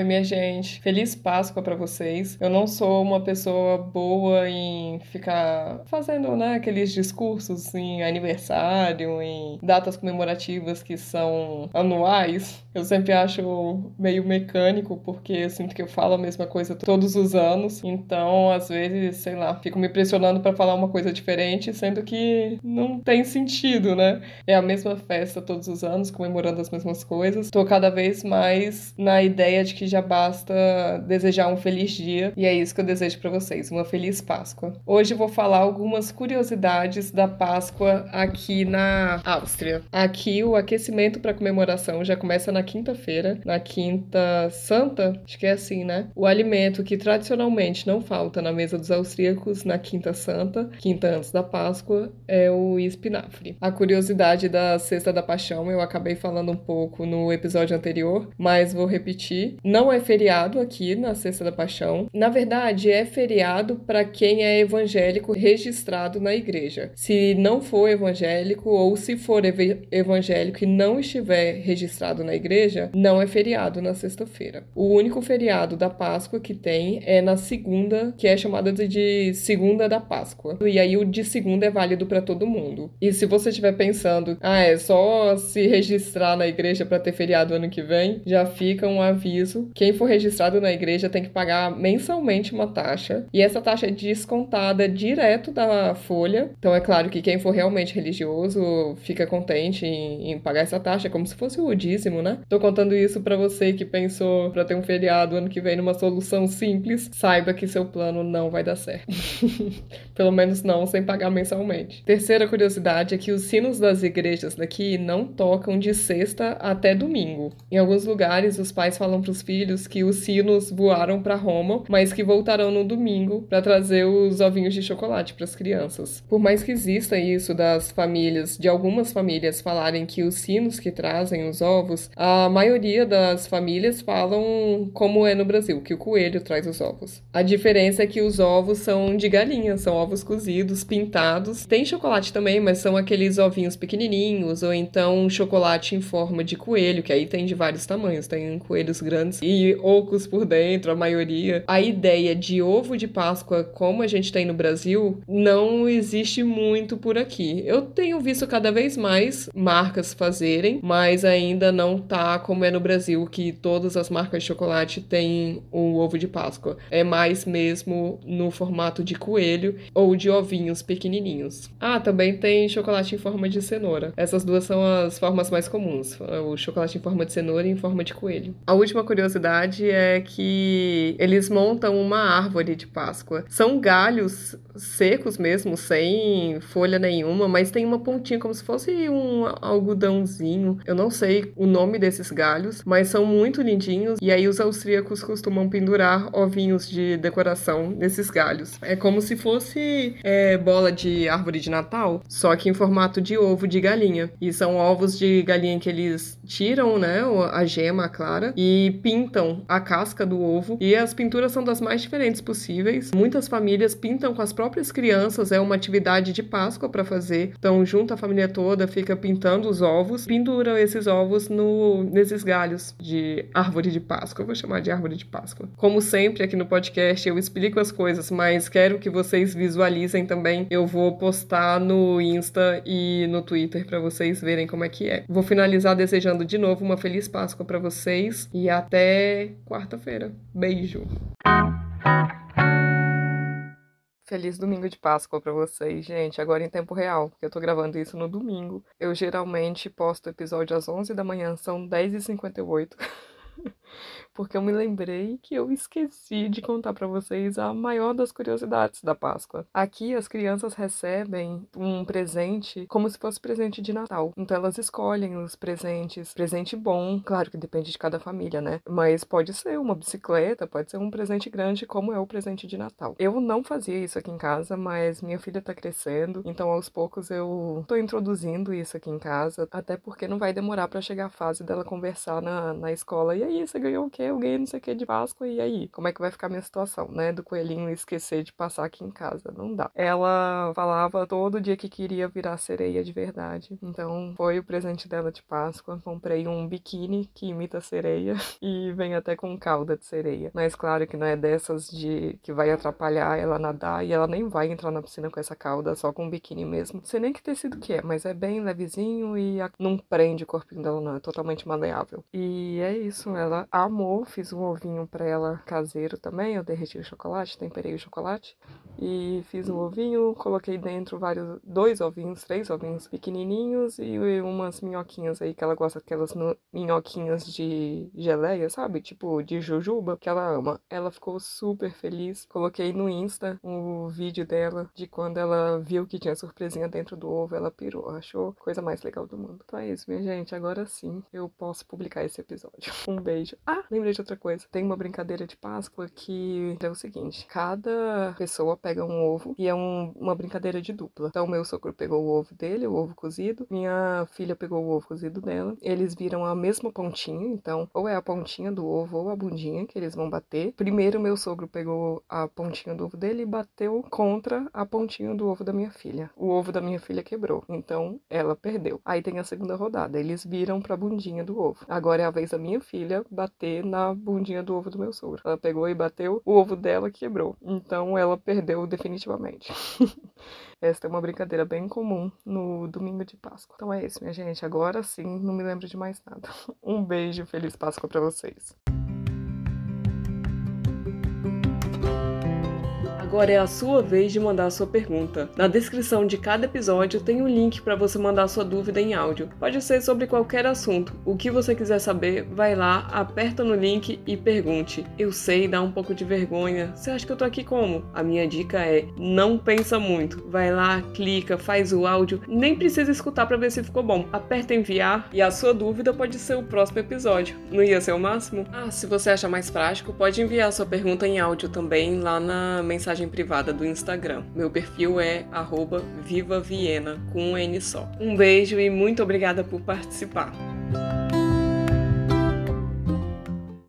Oi, minha gente. Feliz Páscoa para vocês. Eu não sou uma pessoa boa em ficar fazendo, né, aqueles discursos em aniversário, em datas comemorativas que são anuais. Eu sempre acho meio mecânico porque eu sinto que eu falo a mesma coisa todos os anos. Então, às vezes, sei lá, fico me pressionando para falar uma coisa diferente, sendo que não tem sentido, né? É a mesma festa todos os anos, comemorando as mesmas coisas. Tô cada vez mais na ideia de que já basta desejar um feliz dia e é isso que eu desejo para vocês, uma feliz Páscoa. Hoje vou falar algumas curiosidades da Páscoa aqui na Áustria. Aqui o aquecimento para comemoração já começa na quinta-feira, na quinta santa, acho que é assim, né? O alimento que tradicionalmente não falta na mesa dos austríacos na quinta santa, quinta antes da Páscoa, é o espinafre. A curiosidade da Cesta da Paixão eu acabei falando um pouco no episódio anterior, mas vou repetir. Não é feriado aqui na Sexta da Paixão. Na verdade, é feriado para quem é evangélico registrado na igreja. Se não for evangélico ou se for ev evangélico e não estiver registrado na igreja, não é feriado na sexta-feira. O único feriado da Páscoa que tem é na segunda, que é chamada de segunda da Páscoa. E aí o de segunda é válido para todo mundo. E se você estiver pensando, ah, é só se registrar na igreja para ter feriado ano que vem, já fica um aviso quem for registrado na igreja tem que pagar mensalmente uma taxa, e essa taxa é descontada direto da folha. Então é claro que quem for realmente religioso fica contente em, em pagar essa taxa, como se fosse o dízimo, né? Tô contando isso para você que pensou para ter um feriado ano que vem numa solução simples, saiba que seu plano não vai dar certo. Pelo menos não sem pagar mensalmente. Terceira curiosidade é que os sinos das igrejas daqui não tocam de sexta até domingo. Em alguns lugares, os pais falam pros filhos que os sinos voaram para Roma, mas que voltarão no domingo para trazer os ovinhos de chocolate para as crianças. Por mais que exista isso das famílias, de algumas famílias falarem que os sinos que trazem os ovos, a maioria das famílias falam como é no Brasil, que o coelho traz os ovos. A diferença é que os ovos são de galinha, são ovos cozidos, pintados. Tem chocolate também, mas são aqueles ovinhos pequenininhos, ou então chocolate em forma de coelho, que aí tem de vários tamanhos. Tem coelhos grandes e ocos por dentro, a maioria. A ideia de ovo de Páscoa, como a gente tem no Brasil, não existe muito por aqui. Eu tenho visto cada vez mais marcas fazerem, mas ainda não tá como é no Brasil, que todas as marcas de chocolate têm o ovo de Páscoa. É mais mesmo no formato de coelho ou de ovinhos pequenininhos. Ah, também tem chocolate em forma de cenoura. Essas duas são as formas mais comuns: o chocolate em forma de cenoura e em forma de coelho. A última curiosidade curiosidade é que eles montam uma árvore de Páscoa. São galhos secos mesmo, sem folha nenhuma, mas tem uma pontinha como se fosse um algodãozinho. Eu não sei o nome desses galhos, mas são muito lindinhos. E aí os austríacos costumam pendurar ovinhos de decoração nesses galhos. É como se fosse é, bola de árvore de Natal, só que em formato de ovo de galinha. E são ovos de galinha que eles tiram, né, a gema clara e pintam a casca do ovo. E as pinturas são das mais diferentes possíveis. Muitas famílias pintam com as próprias crianças, é uma atividade de Páscoa para fazer. Então, junto a família toda fica pintando os ovos, penduram esses ovos no, nesses galhos de árvore de Páscoa. Eu vou chamar de árvore de Páscoa. Como sempre, aqui no podcast eu explico as coisas, mas quero que vocês visualizem também. Eu vou postar no Insta e no Twitter para vocês verem como é que é. Vou finalizar desejando de novo uma feliz Páscoa para vocês e até quarta-feira. Beijo. Feliz domingo de Páscoa para vocês, gente. Agora em tempo real, porque eu tô gravando isso no domingo. Eu geralmente posto episódio às 11 da manhã, são 10h58. porque eu me lembrei que eu esqueci de contar para vocês a maior das curiosidades da Páscoa. Aqui as crianças recebem um presente como se fosse presente de Natal. Então elas escolhem os presentes, presente bom, claro que depende de cada família, né? Mas pode ser uma bicicleta, pode ser um presente grande como é o presente de Natal. Eu não fazia isso aqui em casa, mas minha filha tá crescendo, então aos poucos eu tô introduzindo isso aqui em casa, até porque não vai demorar para chegar a fase dela conversar na, na escola. E aí, aí, você ganhou o quê? Eu ganhei não sei o que de Páscoa, e aí? Como é que vai ficar a minha situação, né? Do coelhinho esquecer de passar aqui em casa. Não dá. Ela falava todo dia que queria virar sereia de verdade. Então foi o presente dela de Páscoa. Comprei um biquíni que imita sereia e vem até com cauda de sereia. Mas claro que não é dessas de que vai atrapalhar ela nadar e ela nem vai entrar na piscina com essa cauda, só com um biquíni mesmo. Não sei nem que tecido que é, mas é bem levezinho e não prende o corpinho dela, não. É totalmente maleável. E é isso, ela amou. Fiz um ovinho pra ela caseiro também. Eu derreti o chocolate, temperei o chocolate e fiz um ovinho, coloquei dentro vários, dois ovinhos, três ovinhos pequenininhos e umas minhoquinhas aí que ela gosta, aquelas minhoquinhas de geleia, sabe? Tipo de jujuba, que ela ama. Ela ficou super feliz. Coloquei no Insta o vídeo dela de quando ela viu que tinha surpresinha dentro do ovo, ela pirou, achou coisa mais legal do mundo. Então é isso, minha gente. Agora sim eu posso publicar esse episódio. Um beijo. Ah, lembrei de outra coisa. Tem uma brincadeira de Páscoa que é o seguinte: cada pessoa pega um ovo e é um, uma brincadeira de dupla. Então, meu sogro pegou o ovo dele, o ovo cozido, minha filha pegou o ovo cozido dela. Eles viram a mesma pontinha, então, ou é a pontinha do ovo ou a bundinha que eles vão bater. Primeiro, meu sogro pegou a pontinha do ovo dele e bateu contra a pontinha do ovo da minha filha. O ovo da minha filha quebrou, então ela perdeu. Aí tem a segunda rodada, eles viram pra bundinha do ovo. Agora é a vez da minha filha bater na bundinha do ovo do meu sogro. Ela pegou e bateu, o ovo dela quebrou. Então ela perdeu definitivamente. Esta é uma brincadeira bem comum no domingo de Páscoa. Então é isso, minha gente. Agora sim, não me lembro de mais nada. Um beijo, feliz Páscoa para vocês. Agora é a sua vez de mandar a sua pergunta. Na descrição de cada episódio tem um link para você mandar sua dúvida em áudio. Pode ser sobre qualquer assunto. O que você quiser saber, vai lá, aperta no link e pergunte. Eu sei, dá um pouco de vergonha. Você acha que eu tô aqui como? A minha dica é: não pensa muito. Vai lá, clica, faz o áudio, nem precisa escutar para ver se ficou bom. Aperta enviar e a sua dúvida pode ser o próximo episódio. Não ia ser o máximo? Ah, se você acha mais prático, pode enviar sua pergunta em áudio também lá na mensagem mensagem privada do Instagram. Meu perfil é @vivaviena com um N só. Um beijo e muito obrigada por participar.